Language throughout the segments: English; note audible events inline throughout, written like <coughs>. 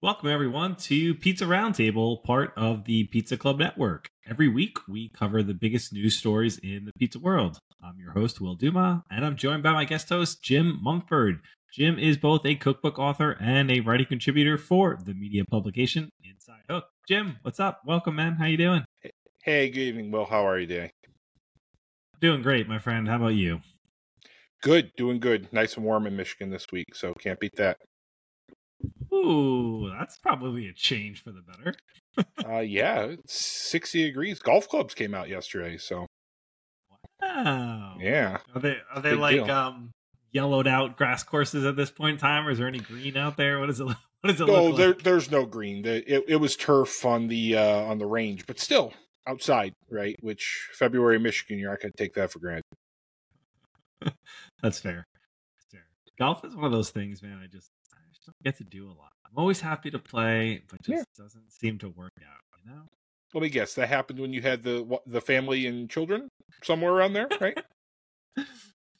Welcome, everyone, to Pizza Roundtable, part of the Pizza Club Network. Every week, we cover the biggest news stories in the pizza world. I'm your host, Will Dumas, and I'm joined by my guest host, Jim Mumford. Jim is both a cookbook author and a writing contributor for the media publication Inside Hook. Jim, what's up? Welcome, man. How you doing? Hey, good evening, Will. How are you doing? Doing great, my friend. How about you? Good, doing good. Nice and warm in Michigan this week, so can't beat that. Ooh, that's probably a change for the better. <laughs> uh, yeah, it's 60 degrees. Golf clubs came out yesterday, so. Wow. Yeah. Are they are they Big like deal. um yellowed out grass courses at this point in time, or is there any green out there? What is it? <laughs> What does it no, there, like? there's no green. It, it was turf on the uh, on the range, but still outside, right? Which February Michigan, you're not going to take that for granted. <laughs> That's fair. That's fair. Golf is one of those things, man. I just don't get to do a lot. I'm always happy to play, but just yeah. doesn't seem to work out. You know. Let me guess. That happened when you had the the family and children somewhere around there, right? <laughs>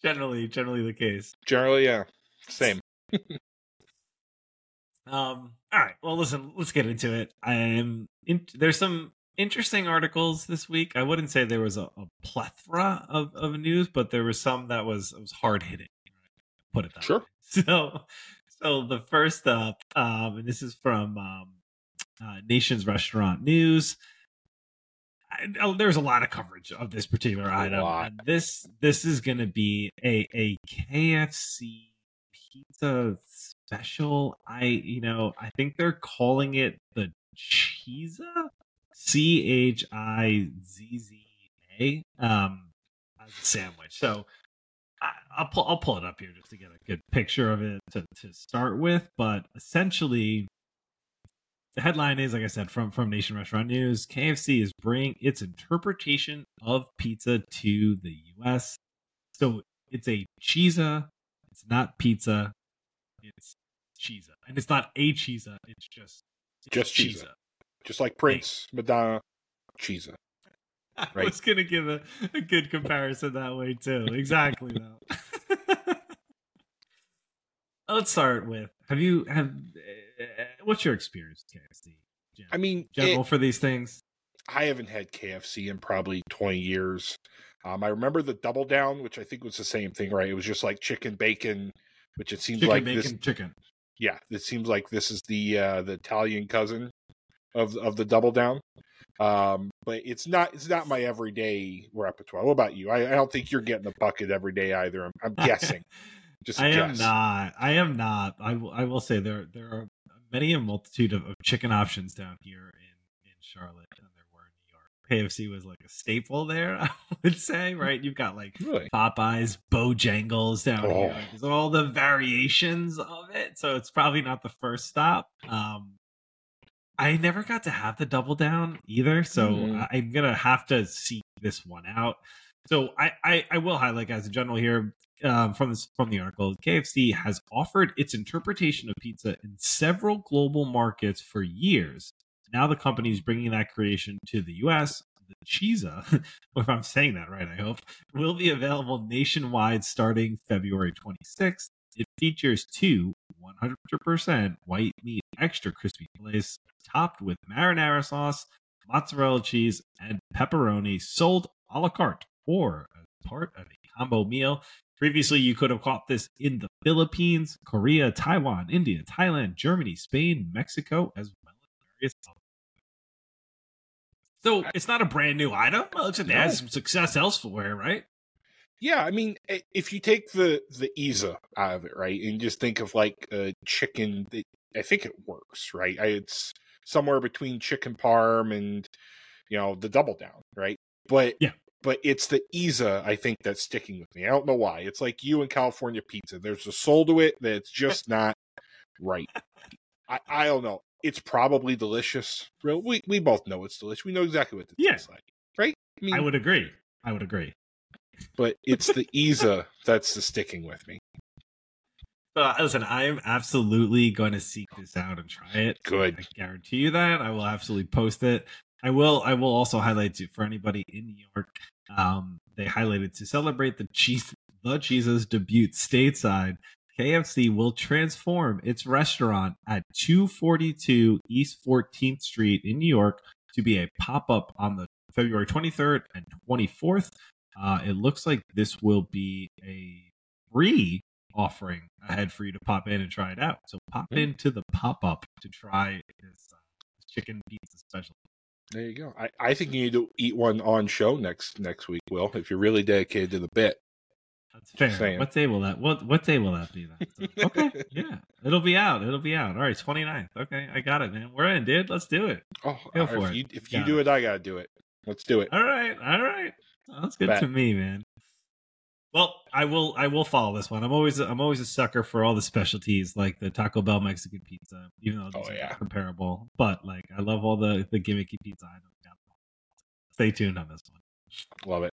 generally, generally the case. Generally, yeah. Same. <laughs> um. All right. Well, listen. Let's get into it. I am. In, there's some interesting articles this week. I wouldn't say there was a, a plethora of, of news, but there was some that was was hard hitting. Put it that sure. Way. <laughs> So so the first up, um, and this is from um, uh, Nation's Restaurant News. I, oh, there's a lot of coverage of this particular item. This this is going to be a a KFC pizza special. I you know I think they're calling it the Chizza, C H I Z Z A, um, sandwich. So I, will pull I'll pull it up here just to get a good picture of it to, to start with. But essentially, the headline is, like I said, from from Nation Restaurant News: KFC is bringing its interpretation of pizza to the U.S. So it's a Chizza. It's not pizza. It's Chizza, and it's not a Chizza. It's just it's just Chizza. Just like Prince, Madonna, cheesa. <laughs> Right. Was gonna give a, a good comparison that way too. Exactly though. <laughs> Let's start with have you have uh, what's your experience KFC? I mean, general it, for these things. I haven't had KFC in probably twenty years. Um, I remember the double down, which I think was the same thing, right? It was just like chicken bacon, which it seems chicken, like bacon, this chicken. Yeah, it seems like this is the uh, the Italian cousin of of the double down. Um, but it's not it's not my everyday repertoire. What about you? I, I don't think you're getting a bucket every day either. I'm, I'm guessing. <laughs> Just I guess. am not. I am not. I will. I will say there there are many a multitude of, of chicken options down here in in Charlotte than there were in New York. KFC was like a staple there. <laughs> I would say, right? You've got like really? Popeyes, Bojangles down oh. here. There's all the variations of it, so it's probably not the first stop. Um, I never got to have the double down either, so mm-hmm. I'm gonna have to seek this one out. So I, I, I will highlight as a general here um, from this from the article. KFC has offered its interpretation of pizza in several global markets for years. Now the company is bringing that creation to the U.S. The Chizza, <laughs> if I'm saying that right, I hope, will be available nationwide starting February 26th. It features two 100% white meat extra crispy fillets topped with marinara sauce, mozzarella cheese, and pepperoni sold a la carte or as part of a combo meal. Previously, you could have caught this in the Philippines, Korea, Taiwan, India, Thailand, Germany, Spain, Mexico, as well as various so it's not a brand new item. Well, it's no. some success elsewhere, right? Yeah, I mean, if you take the the Isa out of it, right, and just think of like a chicken, I think it works, right? It's somewhere between chicken parm and you know the double down, right? But yeah, but it's the Isa I think that's sticking with me. I don't know why. It's like you and California pizza. There's a soul to it that's just not right. I I don't know. It's probably delicious. We we both know it's delicious. We know exactly what it yeah. tastes like, right? I, mean, I would agree. I would agree but it's the Isa that's the sticking with me. Uh, listen, I'm absolutely going to seek this out and try it. Good. I guarantee you that. I will absolutely post it. I will. I will also highlight it for anybody in New York. Um, they highlighted to celebrate the cheese, the Chizza's debut stateside. KFC will transform its restaurant at 242 East 14th Street in New York to be a pop up on the February 23rd and 24th. Uh, it looks like this will be a free offering ahead for you to pop in and try it out. So pop Mm. into the pop up to try this uh, chicken pizza special. There you go. I, I think you need to eat one on show next next week, Will, if you're really dedicated to the bit. That's fair. saying. What day will that? What what day will that be? Then? So, <laughs> okay, yeah, it'll be out. It'll be out. All right, 29th. Okay, I got it, man. We're in, dude. Let's do it. Oh, Go if it. you if you Got do it. it, I gotta do it. Let's do it. All right, all right. Sounds good to me, man. Well, I will. I will follow this one. I'm always. I'm always a sucker for all the specialties, like the Taco Bell Mexican pizza. Even though it's Oh, yeah. not comparable, but like I love all the the gimmicky pizza items. Stay tuned on this one. Love it.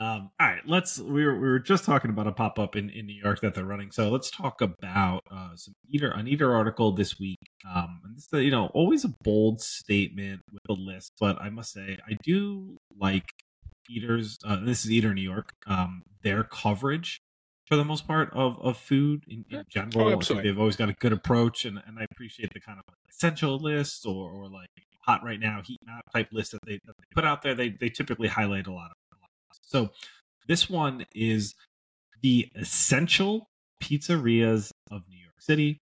Um, all right, let's. We were we were just talking about a pop up in, in New York that they're running, so let's talk about uh, some eater an eater article this week. Um, and this is, you know always a bold statement with a list, but I must say I do like eaters. Uh, this is Eater New York. Um, their coverage for the most part of of food in, in general. Oh, they've always got a good approach, and and I appreciate the kind of like essential list or or like hot right now heat map type list that they that they put out there. They they typically highlight a lot of. a lot of. So this one is the essential pizzerias of New York City.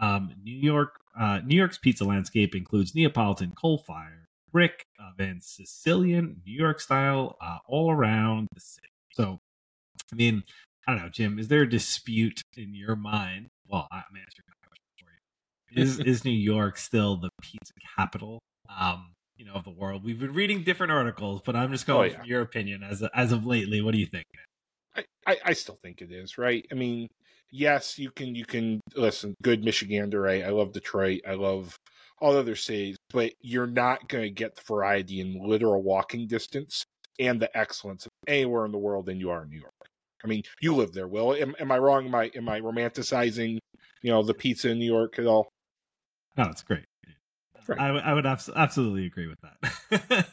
Um, New York, uh, New York's pizza landscape includes Neapolitan, coal-fired, brick oven, Sicilian, New York style, uh, all around the city. So, I mean, I don't know, Jim. Is there a dispute in your mind? Well, I'm answering that question for you. Is <laughs> is New York still the pizza capital? Um, you know, of the world. We've been reading different articles, but I'm just going Oh, yeah. from your opinion as as of lately. What do you think? I, I, I still think it is right. I mean, yes, you can you can listen. Good Michigander, right? I love Detroit. I love all other cities, but you're not going to get the variety in literal walking distance and the excellence of anywhere in the world than you are in New York. I mean, you live there, Will. Am, am I wrong? Am I am I romanticizing, you know, the pizza in New York at all? No, it's great. Right. I, would- abs- absolutely agree with that.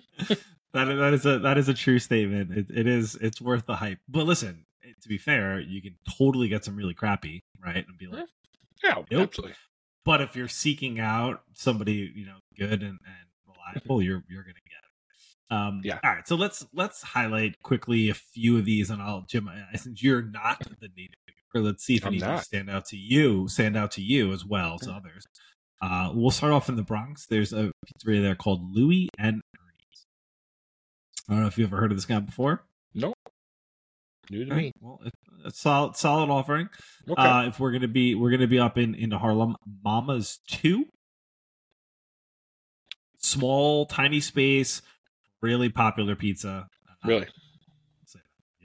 <laughs> that is, that is a that is a true statement. It, it is it's worth the hype. But listen, eh, to be fair, you can totally get some really crappy, right? And be like, mm-hmm. Yeah, Nope. absolutely. But if you're seeking out somebody you know good and, and reliable, you're you're gonna get it. Um, Yeah. All right. So let's let's highlight quickly a few of these, and I'll Jim. Since you're not the native, let's see if I'm any not. stand out to you. Stand out to you as well as others. Uh, we'll start off in the Bronx. There's a pizzeria there called Louie and Ernie's. I don't know if you ever heard of this guy before. New to me. Well, it's solid, solid offering. Okay, Uh, if we're gonna be, we're gonna be up in into Harlem. Mama's Too, small, tiny space, really popular pizza. Uh, really.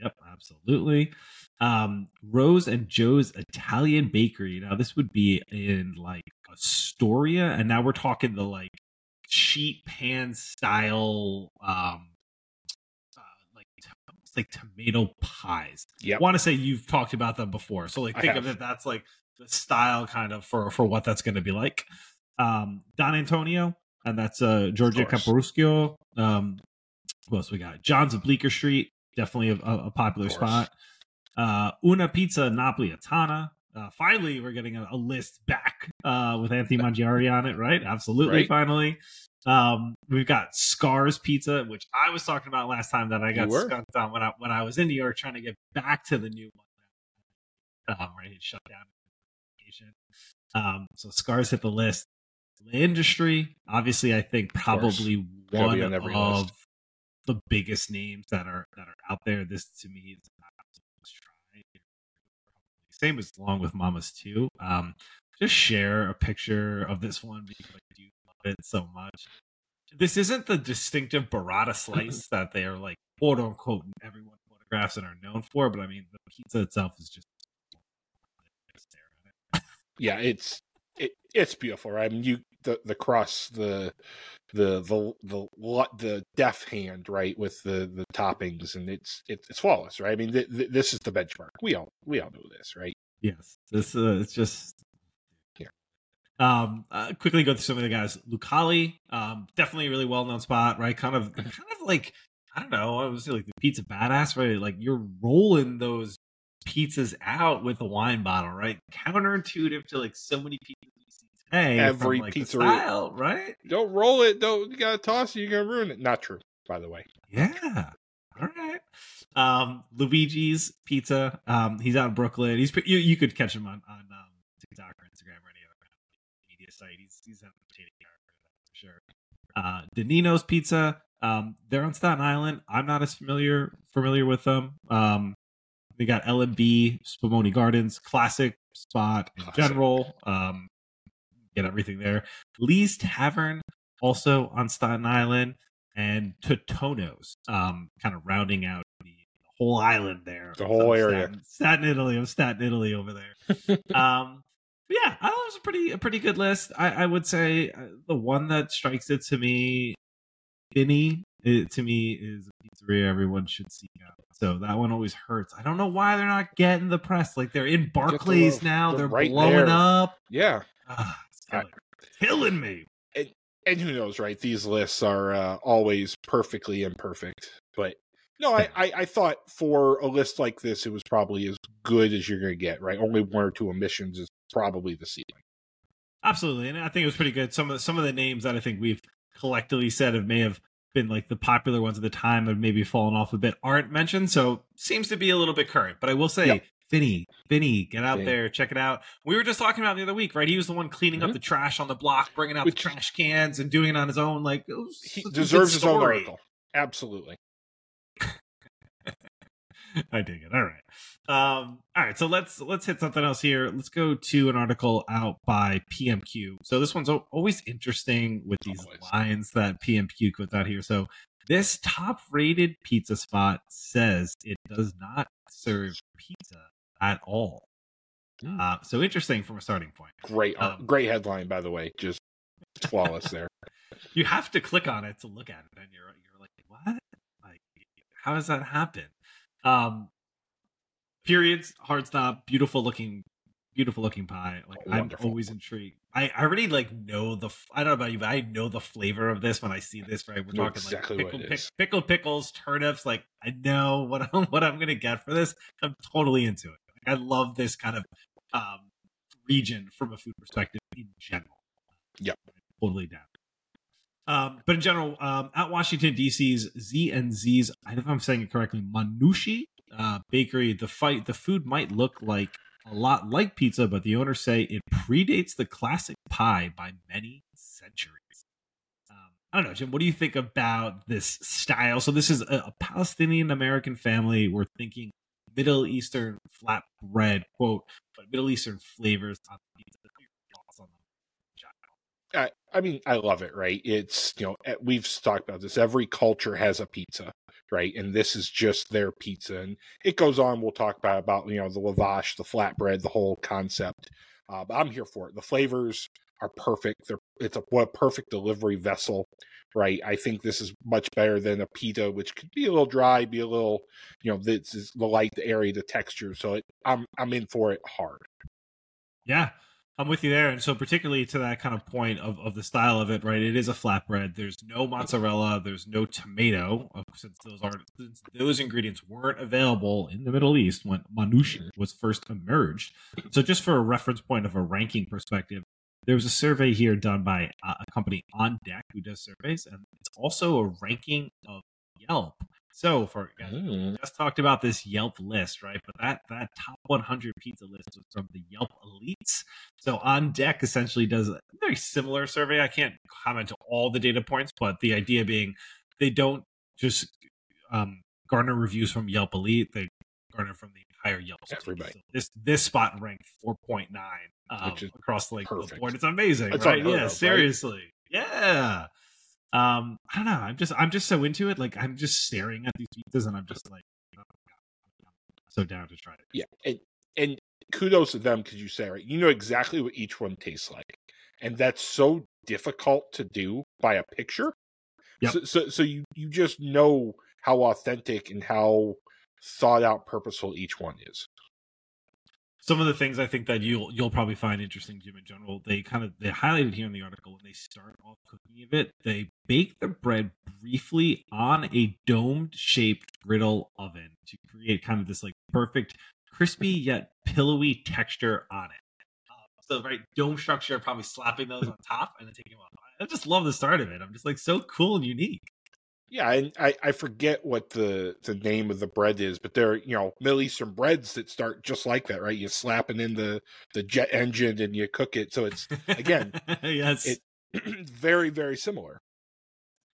Yep, absolutely. Um, Rose and Joe's Italian Bakery. Now this would be in like Astoria, and now we're talking the like sheet pan style, um, uh, like tomato pies. Yep. I want to say you've talked about them before, so like think of it. That's like the style kind of for for what that's going to be like. Um, Don Antonio, and that's uh Giorgia. Caporuscio. Um, who else we got? John's of Bleecker Street, definitely a, a, a popular spot. Uh, Una Pizza Napolitana. Uh, finally, we're getting a, a list back uh, with Anthony Mangieri on it, right? Absolutely, Right. finally. Um, we've got Scarr's Pizza, which I was talking about last time that I got skunked on when I when I was in New York trying to get back to the new one. Um, right, shut down. Um, so Scarr's hit the list. The L'Industrie, obviously, I think probably one on every of list. the biggest names that are that are out there. This to me is an absolute must try. Same as along with Mamas too. Um, just share a picture of this one because I do it so much. This isn't the distinctive burrata slice that they are like quote unquote everyone photographs and are known for, but I mean the pizza itself is just stare at it. yeah, it's it, it's beautiful, right? I mean, you the the crust, the the the the the def hand, right, with the the toppings, and it's it's it's flawless, right? I mean, th- th- this is the benchmark. We all we all know this, right? Yes, this uh, it's just. Um, uh, quickly go through some of the guys. Lucali, um, definitely a really well known spot, right? Kind of, <laughs> kind of like I don't know. I was like the pizza badass, right? Like you're rolling those pizzas out with a wine bottle, right? Counterintuitive to like so many pizzas you see today. Every like, pizzeria. style, right? Don't roll it. Don't you gotta toss it. You're gonna ruin it. Not true, by the way. Yeah. All right. Um, Luigi's Pizza. Um, he's out in Brooklyn. He's you. You could catch him on on um, TikTok or Instagram or any other kind of media site. He's he's entertaining for sure. Uh, Denino's Pizza. Um, they're on Staten Island. I'm not as familiar familiar with them. Um, they got L&B, Spumoni Gardens, classic spot in Classic. general. Um, get everything there. Lee's Tavern, also on Staten Island, and Totonno's, um, kind of rounding out the whole island there. The whole area. Staten, Staten Italy, of Staten Italy over there. <laughs> um, yeah, I thought it was a pretty a pretty good list. I, I would say uh, the one that strikes it to me, Vinny, it, to me is a pizzeria everyone should seek out. So that one always hurts. I don't know why they're not getting the press. Like they're in Barclays now. they're They're right blowing there. up. Yeah. Ah, killing, killing me. and who knows, right? These lists are uh, always perfectly imperfect. But no, I, I, I thought for a list like this, it was probably as good as you're going to get, right? Only one or two omissions is probably the ceiling. Absolutely, and I think it was pretty good. Some of the, some of the names that I think we've collectively said have may have been like the popular ones at the time have maybe fallen off a bit aren't mentioned. So seems to be a little bit current. But I will say, Yep. Vinny, Vinny, get out Vinny. there, check it out. We were just talking about the other week, right? He was the one cleaning up Mhm. the trash on the block, bringing out Which- the trash cans, and doing it on his own. Like He deserves his own article. Absolutely. <laughs> I dig it. All right. Um, all right. So let's let's hit something else here. Let's go to an article out by PMQ. So this one's always interesting with these Always. lines that PMQ puts out here. So this top-rated pizza spot says it does not serve pizza at all. Hmm. Uh, so interesting from a starting point. Great, Um, great headline, by the way. Just flawless there. <laughs> You have to click on it to look at it, and you're you're like, what? Like, how does that happen? Um, periods, hard stop, beautiful looking, beautiful looking pie. Like I'm always intrigued. I, I already like know the. I don't know about you, but I know the flavor of this when I see this. Right, we're talking exactly like pickled, pick, pickled pickles, turnips. Like I know what I'm <laughs> what I'm gonna get for this. I'm totally into it. Like, I love this kind of um region from a food perspective in general. Yep. totally down. Um, but in general, um, at Washington D.C.'s Z and Z's, I don't know if I'm saying it correctly, Manoushe uh, Bakery, the fight, the food might look like a lot like pizza, but the owners say it predates the classic pie by many centuries. Um, I don't know, Jim. What do you think about this style? So this is a, a Palestinian American family. We're thinking Middle Eastern flatbread, quote, but Middle Eastern flavors on pizza. What are your thoughts on them? I, I mean, I love it, right? It's, you know, eh, we've talked about this. Every culture has a pizza, right? And this is just their pizza. And it goes on. We'll talk about, about you know, the lavash, the flatbread, the whole concept. Uh, but I'm here for it. The flavors are perfect. They're, it's a, a perfect delivery vessel, right? I think this is much better than a pita, which could be a little dry, be a little, you know, this is the light, the area, the texture. So it, I'm, I'm in for it hard. Yeah, I'm with you there. And so, particularly to that kind of point of, of the style of it, right? It is a flatbread. There's no mozzarella. There's no tomato, uh, since those are since those ingredients weren't available in the Middle East when manush was first emerged. So, just for a reference point of a ranking perspective, there was a survey here done by a company on deck who does surveys, and it's also a ranking of Yelp. So, for Mm. just talked about this Yelp list, right? But that that top 100 pizza list was from the Yelp elites. So on deck essentially does a very similar survey. I can't comment on all the data points, but the idea being they don't just um, garner reviews from Yelp elite; they garner from the entire Yelp. Everybody. So this this spot ranked 4.9 um, across like the board. It's amazing, That's right? Yeah, right? seriously, yeah. Um, I don't know. I'm just I'm just so into it. Like I'm just staring at these pizzas, and I'm just like, oh, God, so down to try it. Yeah, and and kudos to them because you say right, you know exactly what each one tastes like, and that's so difficult to do by a picture. Yep. So, so so you you just know how authentic and how thought out, purposeful each one is. Some of the things I think that you'll you'll probably find interesting, Jim, in general, they kind of they highlighted here in the article when they start off cooking of it, they bake the bread briefly on a domed shaped griddle oven to create kind of this like perfect crispy yet pillowy texture on it. Um, so right dome structure, probably slapping those on top and then taking them off. I just love the start of it. I'm just like so cool and unique. Yeah, and I, I forget what the, the name of the bread is, but there are, you know Middle Eastern breads that start just like that, right? You slap it in the the jet engine and you cook it, so it's again, <laughs> yes, it <clears throat> very very similar.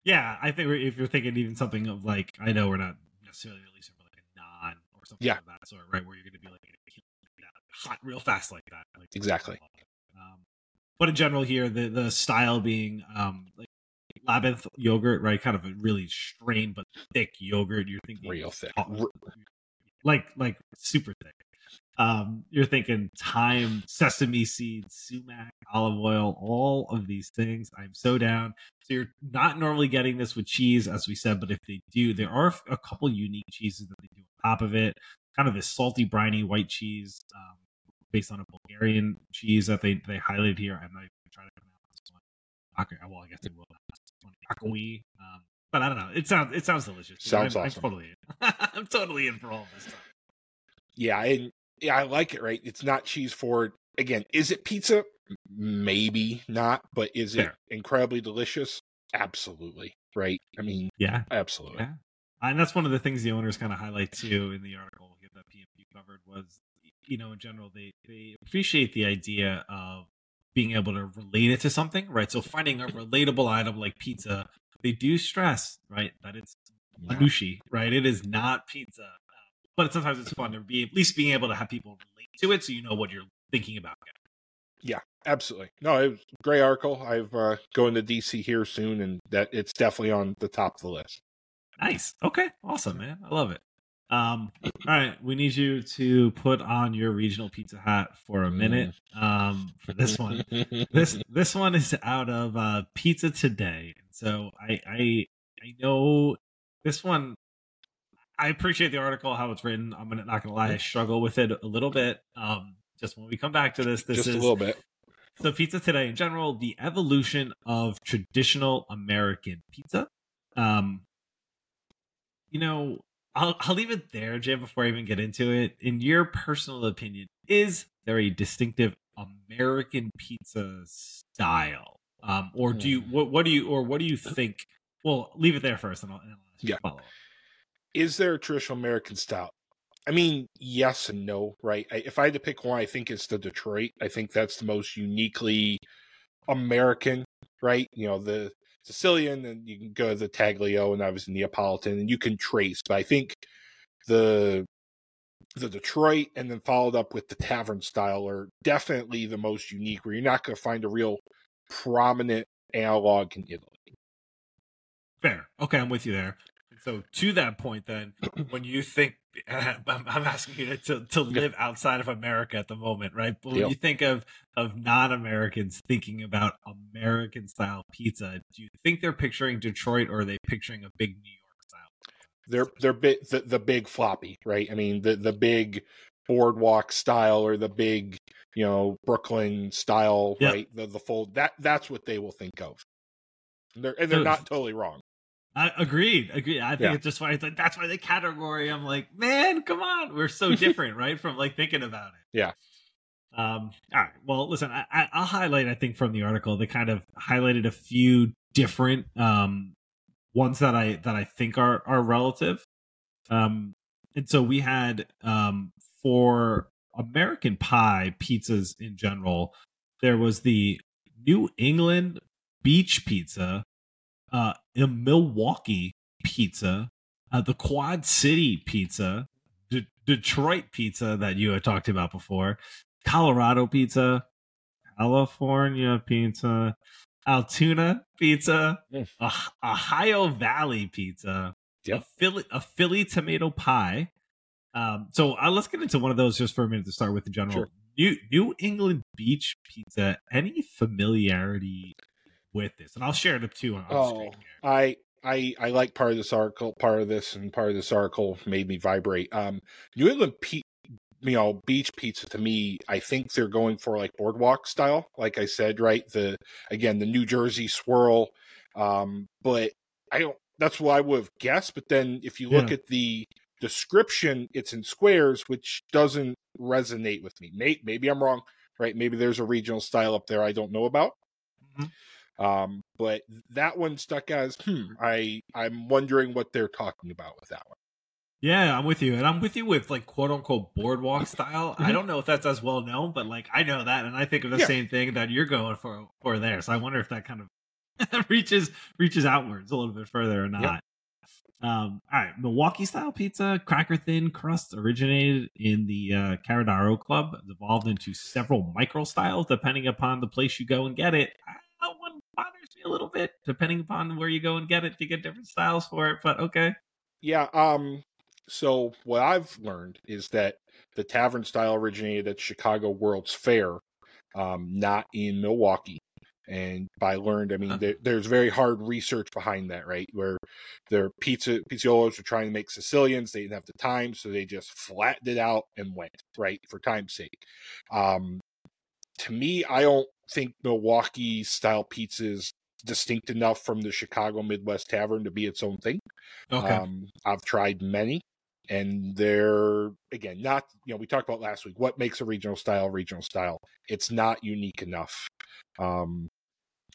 Yeah, I think if you're thinking even something of like, I know we're not necessarily releasing for like a naan or something yeah. of that sort, right? Where you're going to be like hot real fast like that. Like, exactly. Um, but in general, here the the style being um like Labneh yogurt, right? Kind of a really strained but thick yogurt. You're thinking real thick, like like super thick. Um, you're thinking thyme, sesame seeds, sumac, olive oil, all of these things. I'm so down. So you're not normally getting this with cheese, as we said, but if they do, there are a couple unique cheeses that they do on top of it. Kind of a salty, briny white cheese um, based on a Bulgarian cheese that they they highlighted here. I'm not even trying to one. Well, I guess they will. Akkawi. Um, but I don't know. It sounds it sounds delicious. Sounds I'm, awesome. I'm totally in. <laughs> I'm totally in for all this stuff. Yeah, and yeah, I like it. Right, it's not cheese forward. Again, is it pizza? Maybe not, but is Fair. it incredibly delicious? Absolutely. Right. I mean, Yeah, absolutely. yeah. And that's one of the things the owners kind of highlight too in the article that PMQ covered was, you know, in general they they appreciate the idea of being able to relate it to something, right? So finding a relatable item like pizza, they do stress, right, that it's Yeah. right? It is not pizza, but sometimes it's fun to be at least being able to have people relate to it, so you know what you're thinking about. Yeah, absolutely. No, it was great article. I've uh, going to DC here soon, and that it's definitely on the top of the list. Nice. Okay. Awesome, man. I love it. Um, all right, we need you to put on your regional pizza hat for a minute. Um, for this one. this <laughs> this one is out of uh Pizza Today. So I I I know this one I appreciate the article, how it's written. I'm gonna not gonna lie, I struggle with it a little bit. Um just when we come back to this, this Just is a little bit. so pizza today in general, the evolution of traditional American pizza. Um, you know, I'll I'll leave it there, Jim, before I even get into it. In your personal opinion, is there a distinctive American pizza style? Um, or do you what what do you or what do you think? Well, leave it there first, and I'll, and I'll ask Yeah. a follow-up. Is there a traditional American style? I mean, yes and no, right? I, if I had to pick one, I think it's the Detroit. I think that's the most uniquely American, right? You know, the Sicilian, and you can go to the Taglio and obviously Neapolitan, and you can trace. But I think the the Detroit and then followed up with the tavern style are definitely the most unique. Where you're not going to find a real prominent analog in Italy. Fair. Okay, I'm with you there. So to that point, then, when you think, <laughs> I'm, I'm asking you to to <laughs> live outside of America at the moment, right? But when Yep. you think of of non-Americans thinking about American style pizza, do you think they're picturing Detroit or are they picturing a big New York style? they're they're big the, the big floppy right i mean the the big boardwalk style or the big you know brooklyn style Yep. right the the fold that that's what they will think of and they're and they're not totally wrong I agreed. Agreed. I think Yeah. it's just why it's like that's why the category. I'm like, man, come on, we're so different, right? From like thinking about it. Yeah. Um. All right. Well, listen, I, I, I'll highlight. I think from the article, they kind of highlighted a few different um ones that I that I think are are relative. Um. And so we had um for American pie pizzas in general, there was the New England beach pizza uh, a Milwaukee pizza, uh, the Quad City pizza, D- Detroit pizza that you had talked about before, Colorado pizza, California pizza, Altoona pizza, Mm. Ohio Valley pizza, Yep. a Philly a Philly tomato pie. Um, so uh, let's get into one of those just for a minute to start with in general. Sure. New New England beach pizza. Any familiarity with this? And I'll share it up too on, on oh screen i i i like part of this article part of this and part of this article made me vibrate um new england pe- you know beach pizza to me i think they're going for like boardwalk style like i said right the again the new jersey swirl um but i don't that's what i would have guessed but then if you look Yeah. at the description, it's in squares, which doesn't resonate with me. Maybe, maybe I'm wrong, right? Maybe there's a regional style up there I don't know about. Mm-hmm. Um, but that one stuck as hmm. I I'm wondering what they're talking about with that one. Yeah, I'm with you, and I'm with you with like quote unquote boardwalk <laughs> style. Mm-hmm. I don't know if that's as well known, but like I know that, and I think of the yeah. same thing that you're going for for there. So I wonder if that kind of <laughs> reaches reaches outwards a little bit further or not. Yep. Um, all right, Milwaukee style pizza, cracker thin crust, originated in the uh, Caradaro Club, evolved into several micro styles depending upon the place you go and get it. That one bothers me a little bit, depending upon where you go and get it. to get different styles for it, but okay. Yeah. Um. So what I've learned is that the tavern style originated at Chicago World's Fair, um, not in Milwaukee and by learned i mean there, there's very hard research behind that right where their pizza pizzaiolo were trying to make sicilians they didn't have the time so they just flattened it out and went right for time's sake um to me i don't think milwaukee style pizza is distinct enough from the chicago midwest tavern to be its own thing okay. um i've tried many and they're again not you know we talked about last week what makes a regional style regional style it's not unique enough um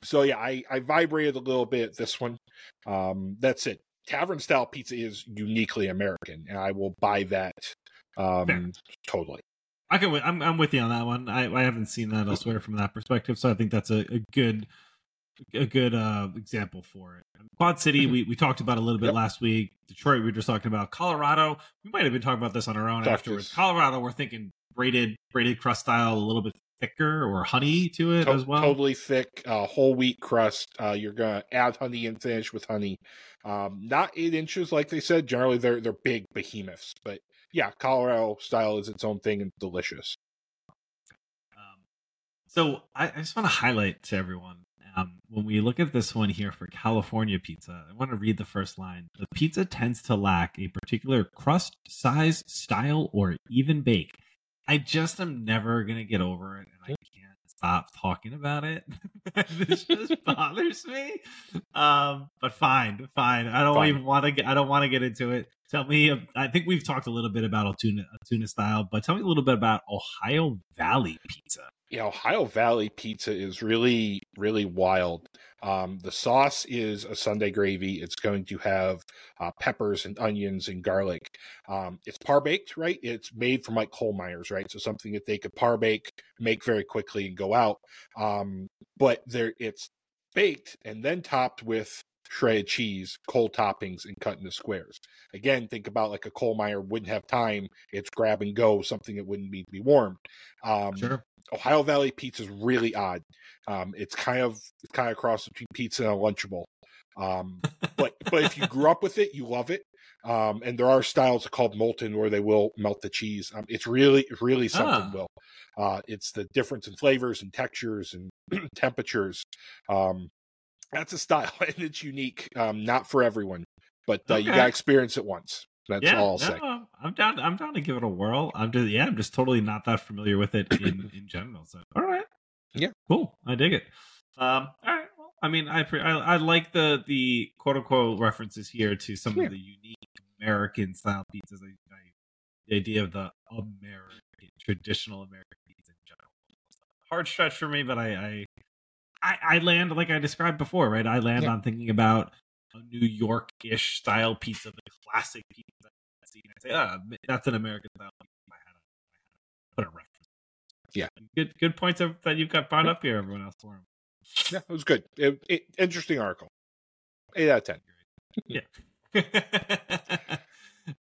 so yeah, I, I vibrated a little bit this one. Um, that's it. Tavern style pizza is uniquely American, and I will buy that um, totally. I can. I'm I'm with you on that one. I, I haven't seen that elsewhere from that perspective, so I think that's a, a good a good uh, example for it. Quad City, mm-hmm. we, we talked about a little bit yep. last week. Detroit, we were just talking about. Colorado, we might have been talking about this on our own afterwards. Colorado, we're thinking braided braided crust style, a little bit thicker or honey to it to- as well. Totally thick, uh, whole wheat crust. Uh, you're gonna add honey and finish with honey. Um, not eight inches like they said. Generally, they're they're big behemoths, but yeah, Colorado style is its own thing and delicious. Um, so I, I just want to highlight to everyone when we look at this one here for California pizza, I want to read the first line. The pizza tends to lack a particular crust, size, style, or even bake. I just am never gonna get over it, and I can't stop talking about it. <laughs> this just <laughs> bothers me. Um, but fine, fine. I don't fine. even want to get. I don't want to get into it. Tell me. I think we've talked a little bit about Altoona, Altoona style, but tell me a little bit about Ohio Valley pizza yeah, Ohio Valley pizza is really, really wild. Um, the sauce is a Sunday gravy. It's going to have uh, peppers and onions and garlic. Um, it's par baked, right? It's made from like coal miners, right? So something that they could par bake, make very quickly, and go out. Um, but there, it's baked and then topped with shredded cheese, coal toppings, and cut into squares. Again, think about like a coal miner wouldn't have time. It's grab and go, something that wouldn't need to be warmed. Um, sure. Ohio Valley pizza is really odd. Um, it's kind of it's kind of cross between pizza and a Lunchable. Um, but but if you grew up with it, you love it. Um, and there are styles called molten where they will melt the cheese. Um, it's really really something. Ah. Will uh, it's the difference in flavors and textures and <clears throat> temperatures. Um, that's a style <laughs> and it's unique. Um, not for everyone, but uh, okay. you got to experience it once. That's yeah, all I'll say. I'm down. I'm down to give it a whirl. I'm just yeah. I'm just totally not that familiar with it in <laughs> in general. So all right, yeah, cool. I dig it. Um, all right. Well, I mean, I pre- I, I like the the quote unquote references here to some yeah. of the unique American style pizzas. I, I, the idea of the American traditional American pizza in general. Hard stretch for me, but I, I I, I land like I described before, right? I land yeah. on thinking about a New York-ish style pizza, the classic pizza. And I say, ah, that's an American style pizza. I had put a reference. Yeah, good good points of, that you've got brought up here. Everyone else for him. Yeah, it was good. It, it, interesting article. Eight out of ten. yeah. <laughs>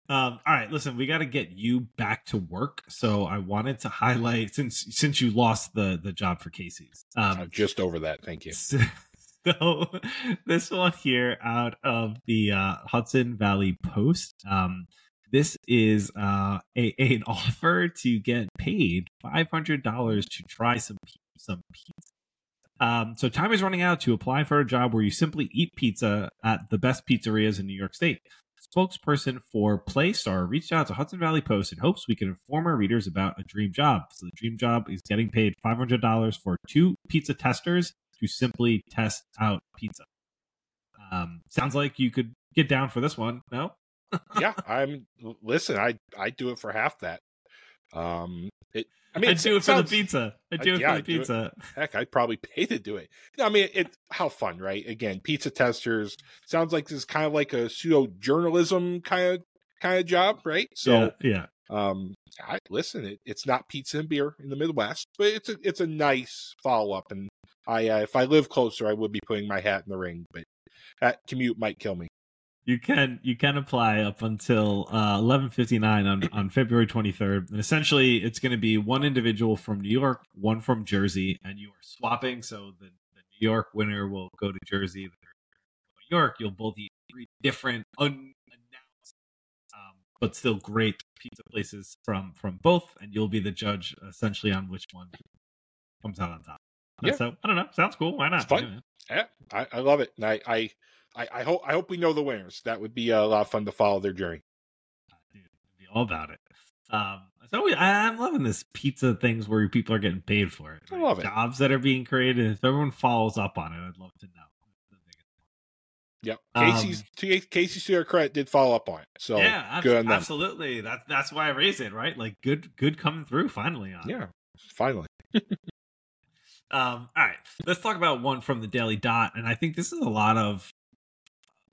Um, all right, listen, we got to get you back to work. So I wanted to highlight since since you lost the the job for Casey's. Um, I'm just over that. Thank you. <laughs> <laughs> So, this one here out of the uh, Hudson Valley Post. Um, this is uh, a, <laughs> an offer to get paid five hundred dollars to try some some pizza. Um, so time is running out to apply for a job where you simply eat pizza at the best pizzerias in New York State spokesperson for Playstar reached out to Hudson Valley Post in hopes we can inform our readers about a dream job. So the dream job is getting paid $500 for two pizza testers to simply test out pizza. Um, sounds like you could get down for this one. No? <laughs> yeah, I'm. Listen, I I do it for half that. Um, it. I mean, I do it sounds- for the pizza. I do it yeah, for the do it. pizza. Heck, I'd probably <laughs> pay to do it. I mean, it how fun, right? Again, pizza testers sounds like this is kind of like a pseudo journalism kind of kind of job, right? So, yeah, um, I listen. It, it's not pizza and beer in the Midwest, but it's a it's a nice follow up. And I, uh, if I live closer, I would be putting my hat in the ring, but that commute might kill me. you can you can apply up until uh, eleven fifty nine on on February twenty third, and essentially it's going to be one individual from New York, one from Jersey, and you are swapping. So the, the New York winner will go to Jersey. The New York, you'll both eat three different um, but still great pizza places from from both, and you'll be the judge essentially on which one comes out on top. Yeah. So I don't know. Sounds cool. Why not? It's fun. Yeah. Yeah, I, I love it, and I, I I I hope I hope we know the winners. That would be a lot of fun to follow their journey. dude, be all about it. Um, so we, I, I'm loving this pizza things where people are getting paid for it. I love it. Jobs that are being created. If everyone follows up on it, I'd love to know. Yep. Um, Casey's to Casey's to their credit did follow up on it. So yeah, good on them. absolutely. That's that's why I raised it, right? Like good, good coming through finally on. Yeah. Finally. <laughs> Um, all right, let's talk about one from the Daily Dot, and I think this is a lot of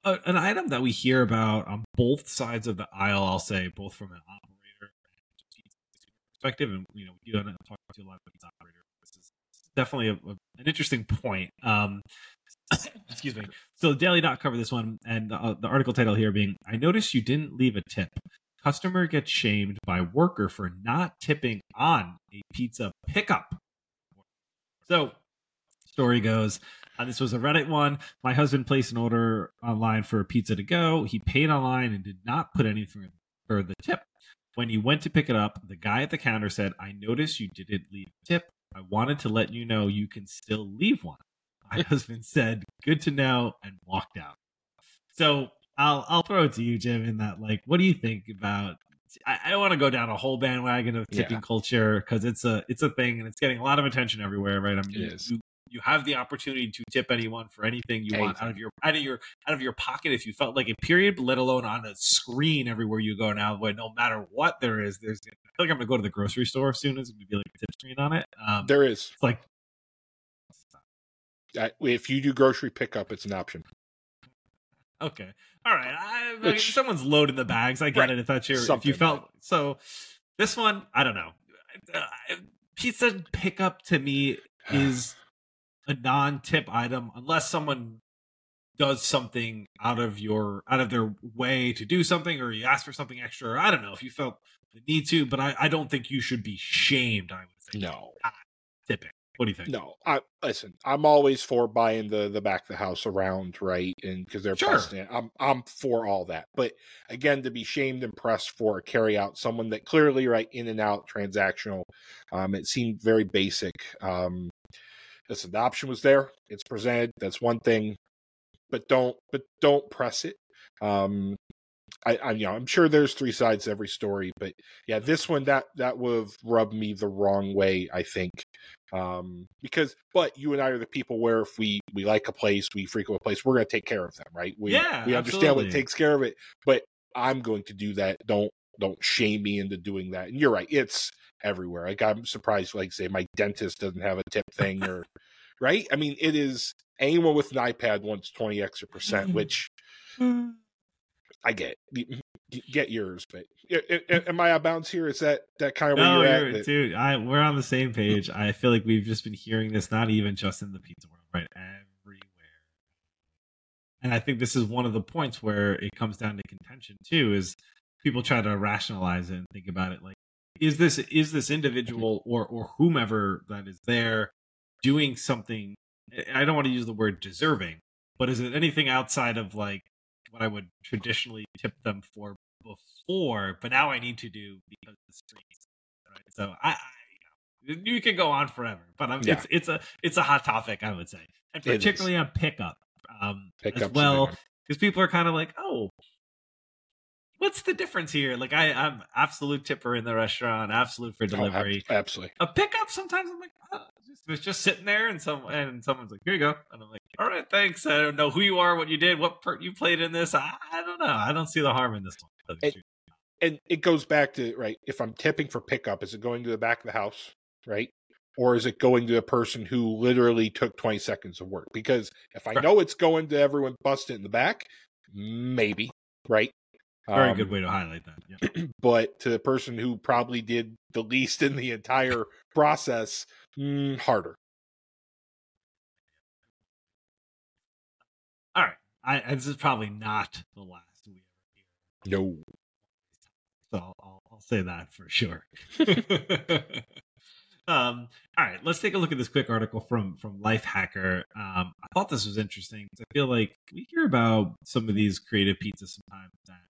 uh, an item that we hear about on both sides of the aisle. I'll say both from an operator and perspective, and you know, we do talk to a lot of these operators. Definitely a, a- an interesting point. Um, <coughs> excuse me. So, the Daily Dot covered this one, and uh, the article title here being "I noticed you didn't leave a tip." Customer gets shamed by worker for not tipping on a pizza pickup. So, story goes, uh, this was a Reddit one. My husband placed an order online for a pizza to go. He paid online and did not put anything for the tip. When he went to pick it up, the guy at the counter said, I noticed you didn't leave a tip. I wanted to let you know you can still leave one. My <laughs> husband said, Good to know, and walked out. So I'll I'll throw it to you, Jim, in that like, what do you think about I, I don't want to go down a whole bandwagon of tipping Yeah. culture because it's a it's a thing and it's getting a lot of attention everywhere, right? I mean, It you, you you have the opportunity to tip anyone for anything you want out of your out of your out of your pocket if you felt like a Period. Let alone on a screen everywhere you go now. Where no matter what there is, there's. I feel like I'm gonna go to the grocery store soon. There's gonna be like a tip screen on it. Um, There is. it's like If you do grocery pickup, it's an option. Okay. All right. I, I, Which- someone's loading the bags. I get Right. it. If that's your, if you felt so, this one, I don't know. Uh, Pizza pickup to me <sighs> is a non-tip item unless someone does something out of your out of their way to do something, or you ask for something extra. Or I don't know if you felt the need to, but I, I don't think you should be shamed. I would think No. tipping. What do you think? No, I listen. I'm always for buying the the back of the house around, right? And because they're Sure. I'm I'm for all that. But again, to be shamed and pressed for a carry out, someone that clearly right in and out transactional, um, it seemed very basic. Um, listen, the option was there. It's presented. That's one thing, but don't but don't press it. Um, I, I you know I'm sure there's three sides to every story, but yeah, this one that that would have rubbed me the wrong way. I think. Um because but you and i are the people where if we we like a place we frequent a place we're going to take care of them right? We Yeah, we understand what takes care of it but i'm going to do that. Don't don't shame me into doing that. And you're right it's everywhere. Like i'm surprised like say my dentist doesn't have a tip thing or right? I mean it is anyone with an ipad wants 20 extra percent mm-hmm. which mm. i get get yours but a- a- am i out of bounds here is that that kind of where No, you're you're, at That- dude. I we're on the same page. I feel like we've just been hearing this, not even just in the pizza world, right? Everywhere. And I think this is one of the points where it comes down to contention too. Is people try to rationalize it and think about it like, is this is this individual or or whomever that is there doing something? I don't want to use the word deserving, but is it anything outside of like what I would traditionally tip them for before, but now I need to do because the streets. Right? So I, I you can go on forever, but I'm, Yeah. it's it's a it's a hot topic, I would say, and particularly on pickup, um, Pickup's a as well, because people are kind of like, oh. What's the difference here? Like I, I'm absolute tipper in the restaurant, absolute for Oh, ab- delivery. absolutely a pickup, sometimes I'm like, oh, just, it's just sitting there, and some and someone's like, here you go, and I'm like, all right, thanks. I don't know who you are, what you did, what part you played in this. I, I don't know. I don't see the harm in this one. And, and it goes back to right. If I'm tipping for pickup, is it going to the back of the house, right? Or is it going to a person who literally took 20 seconds of work? Because if I know it's going to everyone busted in the back, maybe, right? Very um, good way to highlight that. Yeah. <clears throat> but to the person who probably did the least in the entire process, mm, harder. All right. I, this is probably not the last we ever hear. No. So I'll, I'll say that for sure. <laughs> <laughs> um, all right, let's take a look at this quick article from from Lifehacker. Um, I thought this was interesting. I feel like we hear about some of these creative pizzas sometimes that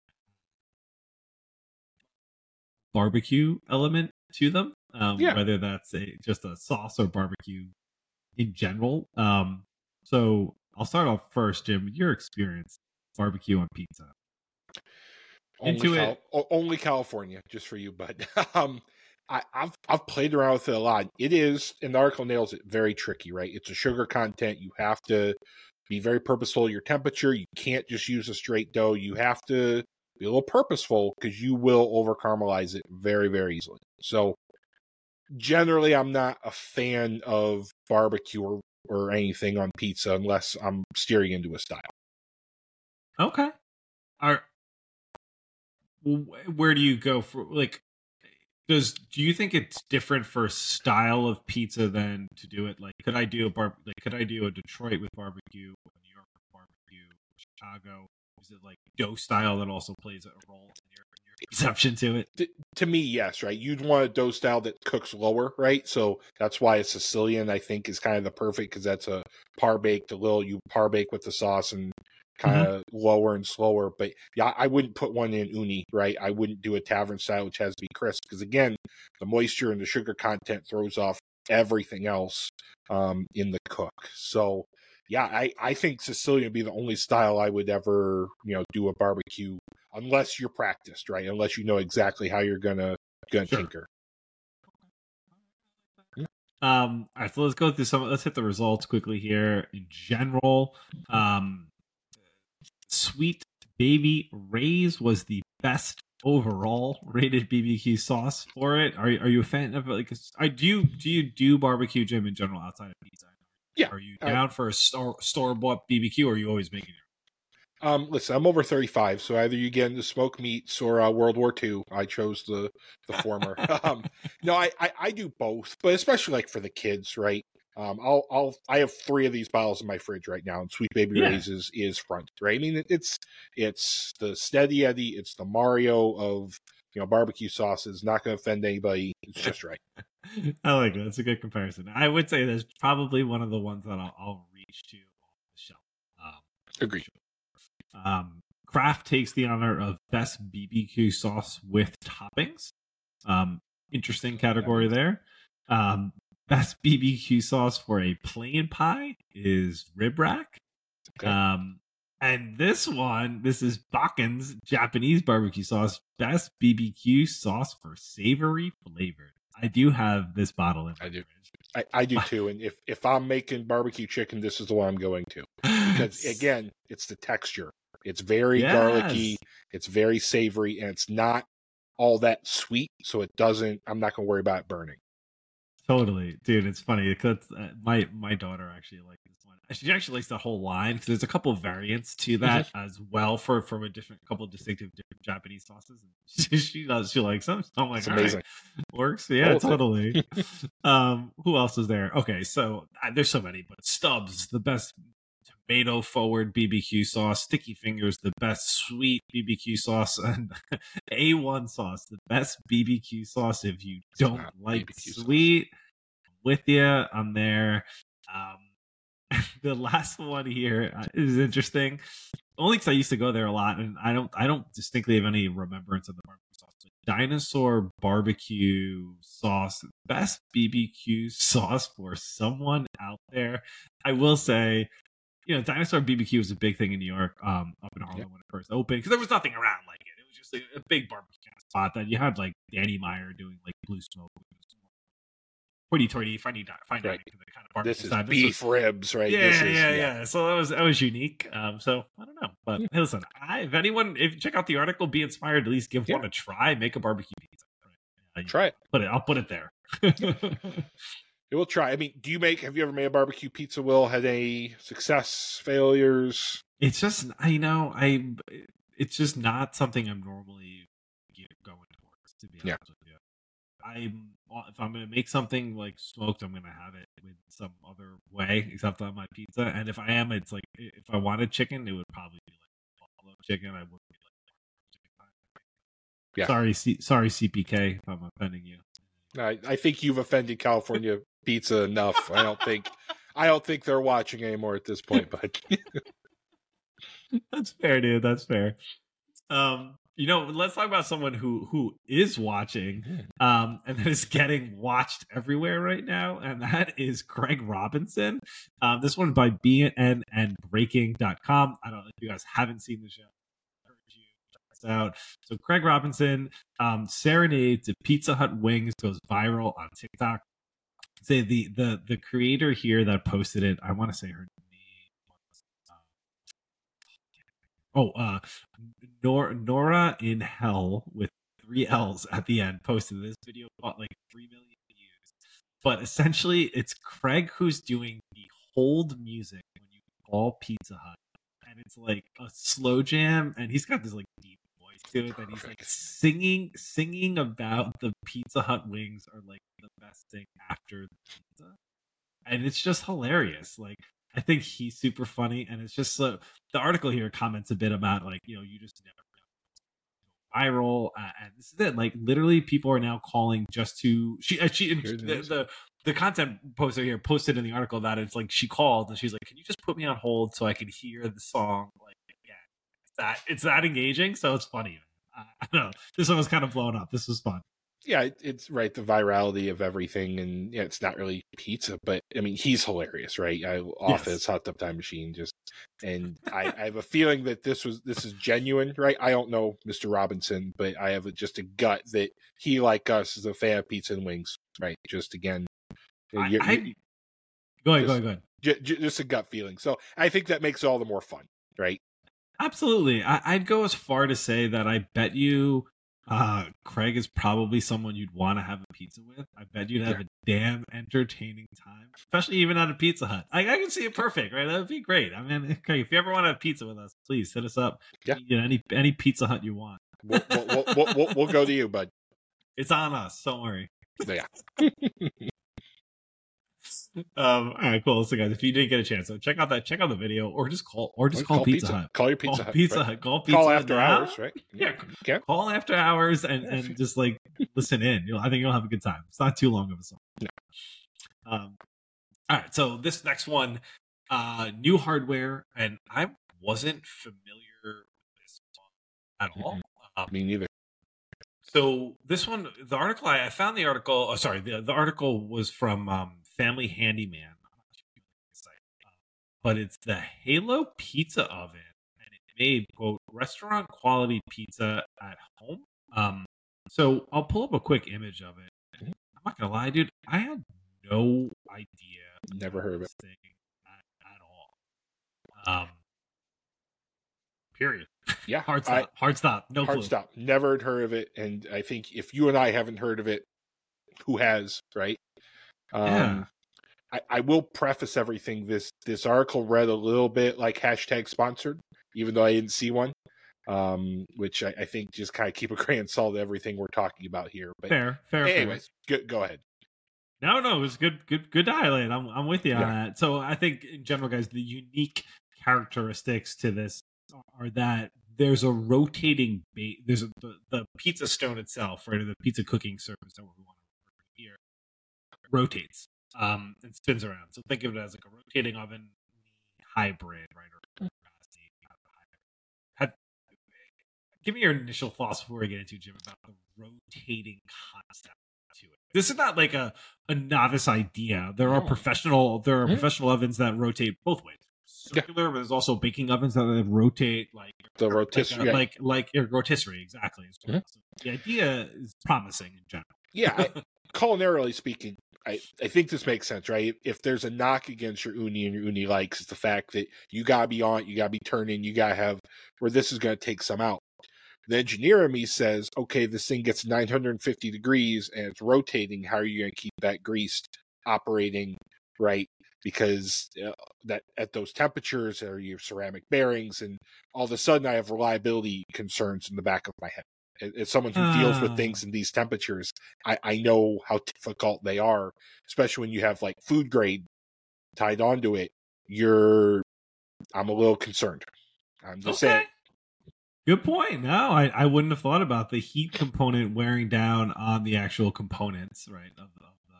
barbecue element to them. Um, yeah. whether that's a just a sauce or barbecue in general. Um, so I'll start off first, Jim. Your experience barbecue on pizza. Only, Cal- it. only California, just for you, but <laughs> um, I, have I've played around with it a lot. It is, and the article nails it, very tricky, right? It's a sugar content. You have to be very purposeful. Your temperature. You can't just use a straight dough. You have to be a little purposeful because you will over caramelize it very, very easily. So generally, I'm not a fan of barbecue or, or anything on pizza unless I'm steering into a style. Okay. Are where do you go for like does do you think it's different for style of pizza than to do it like could I do a bar like could I do a Detroit with barbecue, a New York with barbecue, Chicago is it like dough style that also plays a role in your, in your perception to it? To, to, me, yes, right. You'd want a dough style that cooks lower, right? So that's why a Sicilian, I think, is kind of the perfect because that's a par baked, a little you par bake with the sauce and kind of mm-hmm. lower and slower. But yeah, I wouldn't put one in Ooni, right? I wouldn't do a tavern style, which has to be crisp because again, the moisture and the sugar content throws off everything else um, in the cook. So yeah, I, I think Sicilian would be the only style I would ever, you know, do a barbecue unless you're practiced, right? Unless you know exactly how you're gonna gonna sure. tinker. Um, all right, so let's go through some. Let's hit the results quickly here. In general, um, Sweet Baby Ray's was the best overall rated BBQ sauce for it. Are are you a fan of like? I do you do you do barbecue Jim in general outside of pizza? Yeah. Are you down uh, for a store bought BBQ, or are you always making your? Um, listen, I'm over 35, so either you get into smoke meats or uh, World War II. I chose the the former. <laughs> um, no, I, I, I do both, but especially like for the kids, right? Um, I'll I'll I have three of these bottles in my fridge right now, and Sweet Baby yeah. Ray's is, is front, right? I mean, it's it's the Steady Eddie, it's the Mario of you know barbecue sauces. Not going to offend anybody. It's just right. <laughs> <laughs> I like that. That's a good comparison. I would say that's probably one of the ones that I'll, I'll reach to on the shelf. Um, Agreed. Um, Kraft takes the honor of best BBQ sauce with toppings. Um, interesting category there. Um, best BBQ sauce for a plain pie is rib rack. Okay. Um, and this one, this is Bachan's Japanese barbecue sauce, best BBQ sauce for savory flavored. I do have this bottle in. I do. I, I, do too. And if if I'm making barbecue chicken, this is the one I'm going to because <laughs> again, it's the texture. It's very yes. garlicky. It's very savory, and it's not all that sweet, so it doesn't. I'm not going to worry about burning. Totally, dude. It's funny because uh, my my daughter actually likes this one. She actually likes the whole line because there's a couple variants to that mm-hmm. as well for from a different couple distinctive different Japanese sauces. <laughs> She, she does. She likes them. So I'm like, amazing. Right, works. Yeah, totally. <laughs> um, who else is there? Okay, so uh, there's so many, but Stubbs, the best tomato forward BBQ sauce, Sticky Fingers, the best sweet BBQ sauce, and <laughs> A1 sauce, the best BBQ sauce. If you don't like BBQ sweet, sauce. With you, I'm there. Um, <laughs> the last one here uh, interesting, only because I used to go there a lot, and I don't, I don't distinctly have any remembrance of the barbecue sauce. Dinosaur barbecue sauce, best BBQ <laughs> sauce for someone out there. I will say you know, dinosaur BBQ was a big thing in New York, um, up in Harlem when it first opened, because there was nothing around like it. It was just a, a big barbecue spot that you had like Danny Meyer doing like blue smoke. Hoity-toity fine fine Right. dining the kind of barbecue This is side. beef ribs, right? yeah, this is, yeah, yeah, So that was that was unique. Um, so I don't know, but hey, listen, I, if anyone, if you check out the article, be inspired. At least give Yeah. one a try. Make a barbecue pizza. Uh, Try it. Put it. I'll put it there. It will try. I mean, do you make? Have you ever made a barbecue pizza? Will had any success, failures? it's just I know I. It's just not something I'm normally going towards. To be Yeah. honest with you, I'm if I'm gonna make something like smoked, I'm gonna have it with some other way except on my pizza. And if I am, it's like if I wanted chicken, it would probably be like buffalo chicken. I wouldn't be like. Yeah. Sorry, C- sorry, CPK, if I'm offending you. I, I think you've offended California pizza enough. I don't think. I don't think they're watching anymore at this point. But <laughs> That's fair, dude. That's fair. Um, you know, let's talk about someone who who is watching, um, and that is getting watched everywhere right now, and that is Craig Robinson. Um, this one by BN and Breaking.com. I don't know if you guys haven't seen the show. I urge you to check this out. So Craig Robinson, um, Serenade to Pizza Hut Wings goes viral on TikTok. Say the the the creator here that posted it, I want to say her name was uh, oh uh Nor Nora in Hell with three L's at the end posted this video got like three million views. But essentially it's Craig who's doing the hold music when you call Pizza Hut. And it's like a slow jam and he's got this like deep voice to it that he's like singing singing about the Pizza Hut wings are like the best thing after the pizza. And it's just hilarious. Like I think he's super funny, and it's just so the article here comments a bit about like you know you just never know viral, uh, and this is it. Like literally, people are now calling just to she uh, she the, the the content poster here posted in the article about it. It's like she called and she's like, "Can you just put me on hold so I can hear the song?" Like again, it's that it's that engaging, so it's funny. I, <laughs> I don't know. This one was kind of blown up. This was fun. Yeah, it, it's right. The virality of everything, and yeah, it's not really pizza, but I mean, he's hilarious, right? I office hot tub time machine, just and I, I <laughs> have a feeling that this was this is genuine, right? I don't know Mr. Robinson, but I have a, just a gut that he, like us, is a fan of pizza and wings, right? Just again, uh, I, you're- I, you're- go ahead, go Just- ahead, go ahead. ju- ju- just a gut feeling. So I think that makes it all the more fun, right? Absolutely. I, I'd go as far to say that I bet you uh, Craig is probably someone you'd want to have a pizza with. I bet you'd have a damn entertaining time, especially even at a Pizza Hut. I, I can see it perfect, right? That would be great. I mean, <laughs> Craig, if you ever want to have pizza with us, please hit us up. Yeah. You know, any any Pizza Hut you want. We'll, we'll, we'll, we'll, we'll, we'll go to you, bud. <laughs> It's on us. Don't worry. Yeah. <laughs> Um, all right, cool. So, guys, if you didn't get a chance, so check out that, check out the video, or just call, or just Call call, Pizza, Hut. Call your Call Pizza Hut. Pizza right? Hut. Call Pizza Call Hut after hours, right? Yeah. Okay. call after hours and and just like listen in. You'll, I think you'll have a good time. It's not too long of a song. No. Um. All right. So this next one, uh, new hardware, and I wasn't familiar with this at all. Um, Me neither. so this one, the article I, I found the article. Oh, sorry, the the article was from um, Family Handyman. I'm not sure if you know the site, uh, But it's the Halo Pizza Oven, and it made quote restaurant quality pizza at home. Um, so I'll pull up a quick image of it. I'm not gonna lie, dude. I had no idea. Never heard of it. at, at all. Um, period. Yeah. <laughs> Hard I- stop. hard stop. No hard clue. stop. Never heard of it, and I think if you and I haven't heard of it, who has, right? Um, Yeah. I, I will preface everything. This this article read a little bit like hashtag sponsored, even though I didn't see one. Um, which I, I think just kind of keep a <laughs> grain of salt to everything we're talking about here. But Fair, fair. fair. anyways, go, go ahead. No, no, it was good, good, good to highlight. I'm, I'm with you on Yeah. that. So I think in general, guys, the unique characteristics to this are that there's a rotating base. There's a, the, the pizza stone itself, right, or the pizza cooking surface, that we want to refer to here, rotates um, and spins around. So think of it as like a rotating oven hybrid, right, or capacity hybrid. Have, give me your initial thoughts before we get into Jim about the rotating concept to it. This is not like a a novice idea. There are No. professional there are Mhm. professional ovens that rotate both ways. Circular, but there's also baking ovens that rotate like The like, rotisserie. like like a rotisserie exactly. Mhm. So the idea is promising in general. yeah, I, <laughs> culinarily speaking, I, I think this makes sense, right? If there's a knock against your Ooni and your Ooni likes, it's the fact that you gotta be on, you gotta be turning, you gotta have where this is gonna take some out. The engineer in me says, okay, this thing gets 950 degrees and it's rotating. How are you gonna keep that greased operating right? Because uh, that at those temperatures, are your ceramic bearings, and all of a sudden, I have reliability concerns in the back of my head as someone who deals with Ah. things in these temperatures, I, I know how difficult they are, especially when you have like food grade tied onto it. You're, I'm a little concerned. I'm just saying. Good point. No, I, I wouldn't have thought about the heat component wearing down on the actual components, right? Of, of the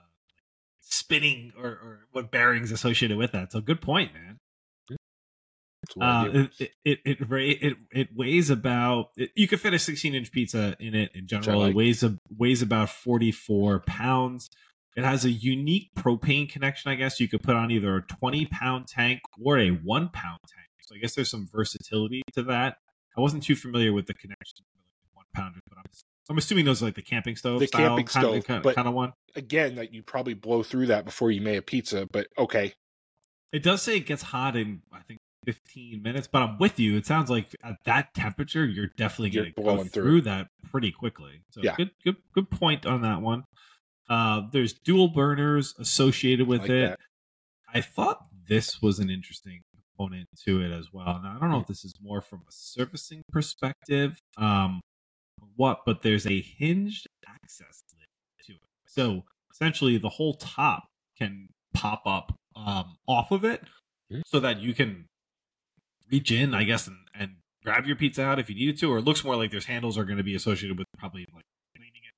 spinning or, or what bearings associated with that. So good point, man. That's what I Uh, it, it, it it it weighs about it, you could fit a 16 inch pizza in it in general. like. It weighs a, weighs about 44 pounds. It has a unique propane connection. I guess you could put on either a 20 pound tank or a one pound tank. So I guess there's some versatility to that. I wasn't too familiar with the connection like one pounder, but I'm I'm assuming those are like the camping stove, The style camping kind, stove, of, kind, but- kind of one. Again, that you probably blow through that before you make a pizza, but okay. It does say it gets hot in I think 15 minutes, but I'm with you. It sounds like at that temperature, you're definitely going to go through, through that pretty quickly. So Yeah. good, good, good point on that one. Uh, there's dual burners associated with Like it. that. I thought this was an interesting component to it as well. Now I don't know if this is more from a servicing perspective, um, what, but there's a hinged access lid to it. So essentially, the whole top can pop up um, off of it, Mhm. so that you can reach in, I guess, and, and grab your pizza out if you needed to. Or it looks more like there's handles are going to be associated with probably like cleaning it,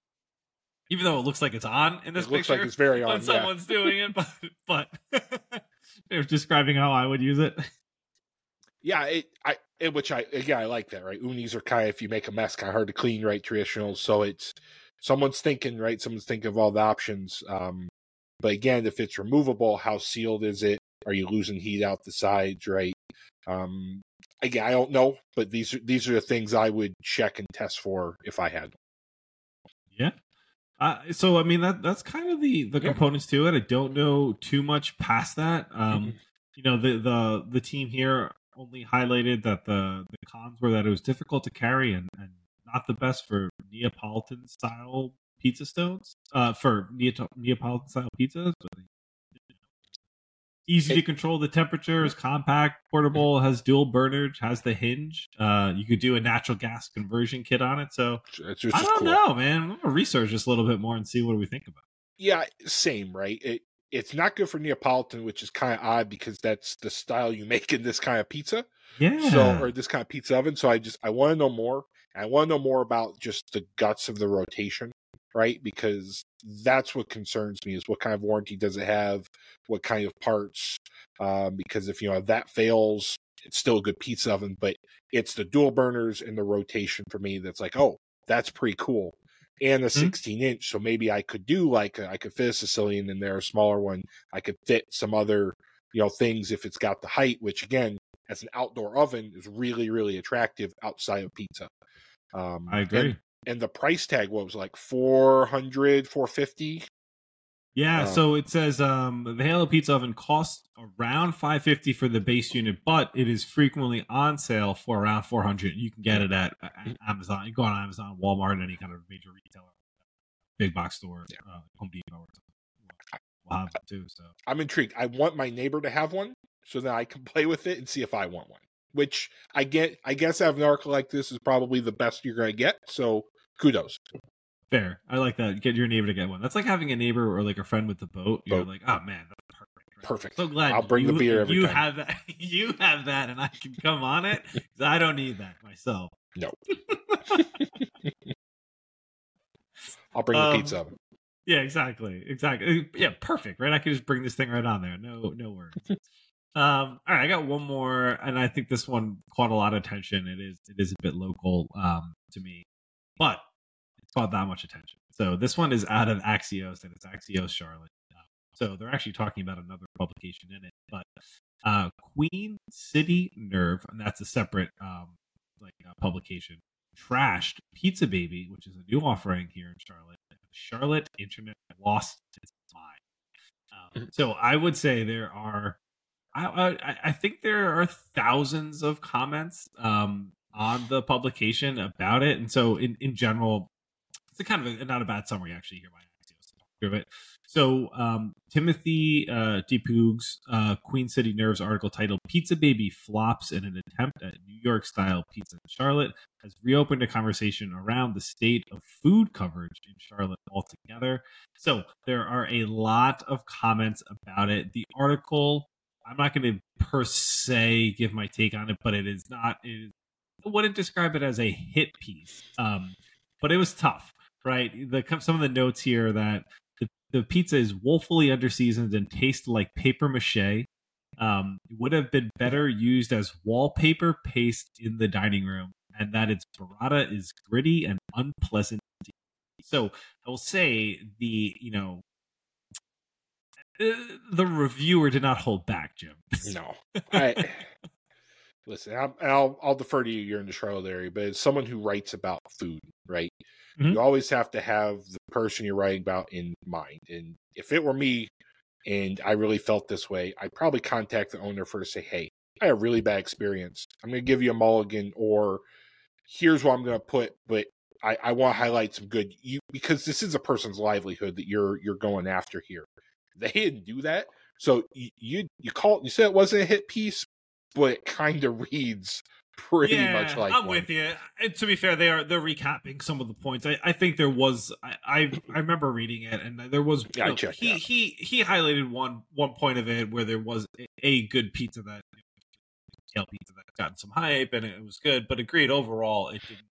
even though it looks like it's on in this It looks picture like it's very on. when yeah. someone's doing it, <laughs> but but <laughs> they're describing how I would use it. Yeah, it I it, which I yeah I like that right. Oonis are kind of if you make a mess, kind of hard to clean, right? Traditional, so it's someone's thinking right. Someone's thinking of all the options. Um, but again, if it's removable, how sealed is it? Are you losing heat out the sides, right? Um, again, I don't know, but these are these are the things I would check and test for if I had. Yeah. Uh, so I mean that that's kind of the the Yeah. components to it. I don't know too much past that. Um, Mhm. you know the the the team here only highlighted that the the cons were that it was difficult to carry and, and not the best for Neapolitan style pizza stones. Uh, for Neapolitan style pizzas. Easy to control the temperature, is compact, portable, has dual burners, has the hinge. Uh, you could do a natural gas conversion kit on it. So It's just I don't cool. know, man. I'm gonna research this a little bit more and see what we think about. Yeah, same, right? It it's not good for Neapolitan, which is kind of odd because that's the style you <laughs> make in this kind of pizza. Yeah. So or this kind of pizza oven. So I just I want to know more. I want to know more about just the guts of the rotation, right? Because that's what concerns me is what kind of warranty does it have? What kind of parts? Um, because if you know if that fails, it's still a good pizza oven, but it's the dual burners and the rotation for me that's like, oh, that's pretty cool. And a Mhm. 16 inch, so maybe I could do like a, I could fit a Sicilian in there, a smaller one. I could fit some other, you know, things if it's got the height, which again, as an outdoor oven, is really really attractive outside of pizza. Um, I agree. And, the price tag what was like 400 450 yeah, uh, so it says um the Halo Pizza Oven costs around 550 for the base unit, but it is frequently on sale for around 400. You can get it at, at Mhm. Amazon. You go on Amazon, Walmart, any kind of major retailer, big box store, Yeah. uh, Home Depot, or something. We'll have it too. So I'm intrigued. I want my neighbor to have one so that I can <laughs> play with it and see if I want one. Which I get. I guess having an article like this is probably the best you're going to get. So kudos. fair. I like that. Get your neighbor to get one. That's like having a neighbor or like a friend with the boat. You're like, oh man, that's perfect. right? Perfect. So glad I'll bring the beer every you time. have that. <laughs> You have that, and I can come on it. <laughs> I don't need that myself. No. <laughs> I'll bring Um, the pizza. Yeah, exactly, exactly. Yeah, perfect. Right, I can just bring this thing right on there. No, no worries. um, all right, I got one more, and I think this one caught a lot of attention. It is, it is a bit local um, to me, but it's caught that much attention. So this one is out of Axios, and it's Axios Charlotte. So they're actually talking about another publication in it, but uh, Queen City Nerve, and that's a separate um, like uh, publication. Trashed Pizza Baby, which is a new offering here in Charlotte. Charlotte internet lost its mind. so I would say there are, I, I, I think there are thousands of comments um, on the publication about it, and so in in general, it's a kind of a, not a bad summary actually here by Axios. So um, Timothy uh, DePuig's uh, Queen City Nerve's article titled "Pizza Baby Flops in an Attempt at New York Style Pizza in Charlotte" has reopened a conversation around the state of food coverage in Charlotte altogether. So there are a lot of comments about it. The article, I'm not going to per se give my take on it, but it is not. It is, wouldn't describe it as a hit piece, um, but it was tough. Right, the some of the notes here that the the pizza is woefully underseasoned and tastes like paper mache. Um, would have been better used as wallpaper paste in the dining room, and that its burrata is gritty and unpleasant. So I will say the you know uh, the reviewer did not hold back, Jim. no, I listen. I'll, I'll, I'll defer to you. You're in the Charlotte area, but as someone who writes about food, right? Mm-hmm. You always have to have the person you're writing about in mind. And if it were me and I really felt this way, I'd probably contact the owner first. to say, hey, I had a really bad experience. I'm going to give you a mulligan, or here's what I'm going to put, but I, I want to highlight some good you because this is a person's livelihood that you're you're going after here. They didn't do that, so you you, you call you said it wasn't a hit piece, but it kind of reads pretty yeah, much like I'm one. with you. And to be fair, they are they're recapping some of the points. I, I think there was I, I, I remember reading it and there was yeah, know, he he he highlighted one one point of it where there was a, a good pizza that tail pizza that gotten some hype and it was good, but agreed overall it didn't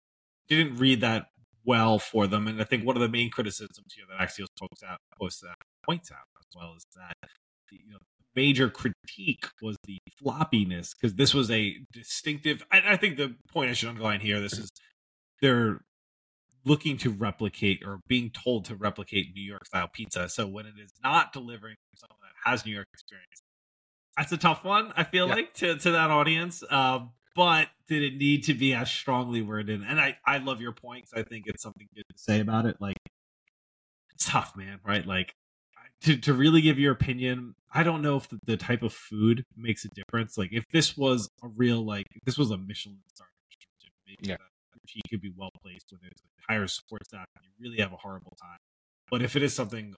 didn't read that well for them. And I think one of the main criticisms here that Axios posts out posts out points out as well is that you know major critique was the floppiness because this was a distinctive. I, I think the point I should underline here: this is they're looking to replicate or being told to replicate New York style pizza. So when it is not delivering someone that has New York experience, that's a tough one. I feel yeah. like to to that audience. Um, but did it need to be as strongly worded? And I I love your points. I think it's something good to say about it. Like it's tough, man. Right? Like to to really give your opinion, I don't know if the, the, type of food makes a difference. Like if this was a real like if this was a Michelin star maybe yeah. he could be well placed with his higher support staff. You really have a horrible time. But if it is something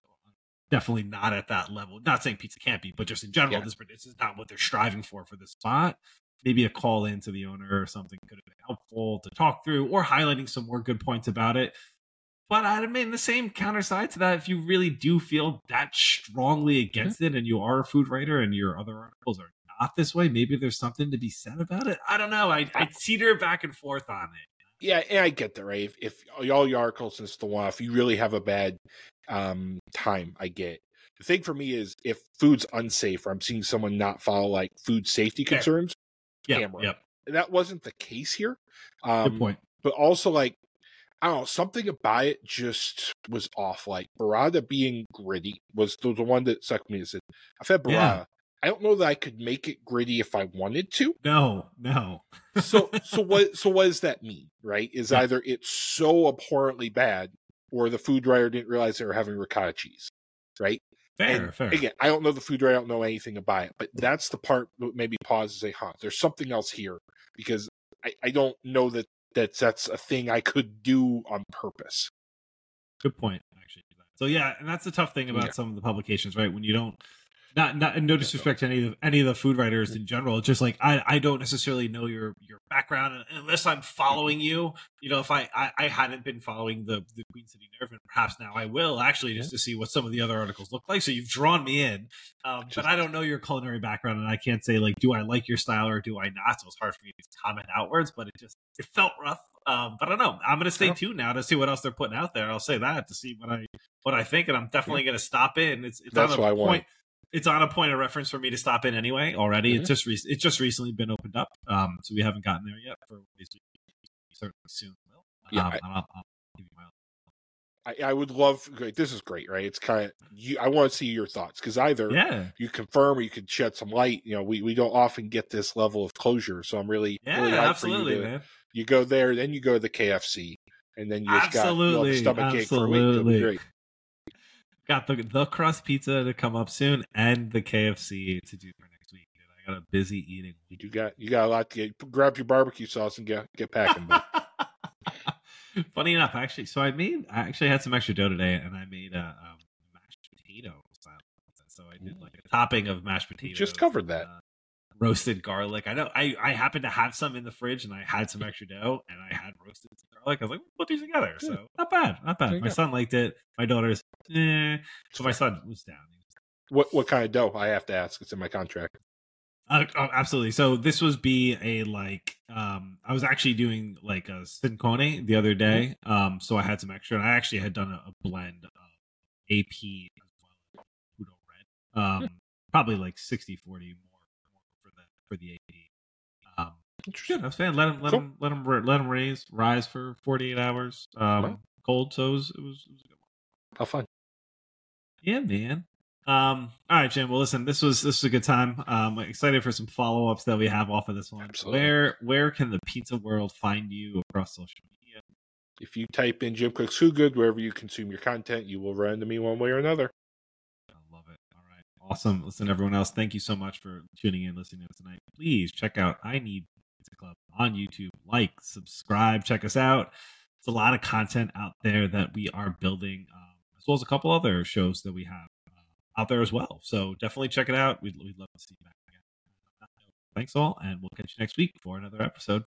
definitely not at that level, not saying pizza can't be, but just in general, yeah. this, this is not what they're striving for for this spot. Maybe a call in to the owner or something could have been helpful to talk through, or highlighting some more good points about it. But I mean, the same counter side to that, if you really do feel that strongly mm-hmm. against mm-hmm. it and you are a food writer and your other articles are not this way, maybe there's something to be said about it. I don't know. I, I teeter back and forth on it. Yeah, and I get that, right? If, if all your articles and one, if you really have a bad um, time, I get. The thing for me is if food's unsafe or I'm seeing someone not follow like food safety concerns, yeah, camera. Yep. That wasn't the case here. Um, Good point. But also, like I don't know, something about it just was off. Like Burrata being gritty was the, the one that sucked me. I said, I've had Burrata. Yeah. I don't know that I could make it gritty if I wanted to. No, no. so so <laughs> what so what does that mean? Right? Is yeah. either it's so abhorrently bad or the food writer didn't realize they were having ricotta cheese. Right? Fair, and fair. Again, I don't know the food writer, I don't know anything about it, but that's the part that maybe pause and say, huh, there's something else here because I, I don't know that that that's a thing I could do on purpose. Good point, actually. So yeah, and that's the tough thing about yeah. some of the publications, right? When you don't not not no disrespect to any of the, any of the food writers in general. Just like I I don't necessarily know your your background unless I'm following you. You know, if I I, I hadn't been following the the Queen City Nerve, and perhaps now I will actually just to see what some of the other articles look like. So you've drawn me in, um, but I don't know your culinary background, and I can't say like do I like your style or do I not. So it's hard for me to comment outwards, but it just it felt rough. Um, but I don't know. I'm going to stay tuned now to see what else they're putting out there. I'll say that to see what I what I think, and I'm definitely yeah. going to stop in. It's, it's that's what I want it's on a point of reference for me to stop in anyway already. Mm-hmm. It's just re- it's just recently been opened up, um, so we haven't gotten there yet. For certainly soon will. Yeah, um, I, I'll, I'll give you my. I, I would love. This is great, right? It's kind of you. I want to see your thoughts because either yeah. you confirm or you can shed some light. You know, we, we don't often get this level of closure, so I'm really yeah, really absolutely, you to, man. You go there, then you go to the KFC, and then you just absolutely, got you know, stomach absolutely. ache for a week. Great. Got the the crust pizza to come up soon, and the KFC to do for next week. Dude, I got a busy eating. You got you got a lot to get. Grab your barbecue sauce and get get packing. <laughs> Funny enough, actually, so I made I actually had some extra dough today, and I made a um, mashed potato. So I did like a topping of mashed potatoes. just covered that. Uh, roasted garlic. I know I I happened to have some in the fridge, and I had some extra dough, and I had roasted garlic. I was like, put these together. Good. So not bad, not bad. My go. son liked it. My daughter's, eh. So my son was down. What what kind of dough? I have to ask. It's in my contract. Uh, oh, absolutely. So this was be a like um I was actually doing like a sfincione the other day. Um so I had some extra and I actually had done a, a blend of AP as well as Udo Red. Um probably like 60 40 more, more for the AP. Um good. I was saying let him let Cool. him let him let him raise rise for 48 hours. Um Wow. cold so it was, it was it was a good one. How fun. Yeah, man. Um, all right, Jim. Well, listen, this was this was a good time. Um, excited for some follow ups that we have off of this one. Absolutely. Where where can the pizza world find you across social media? If you type in Jim Cooks Food Good wherever you consume your content, you will run into me one way or another. I love it. All right, awesome. Listen, everyone else, thank you so much for tuning in, listening to us tonight. Please check out I Need Pizza Club on YouTube. Like, subscribe, check us out. It's a lot of content out there that we are building, um, as well as a couple other shows that we have uh, out there as well. So definitely check it out. We'd, we'd love to see you back again. Thanks all, and we'll catch you next week for another episode.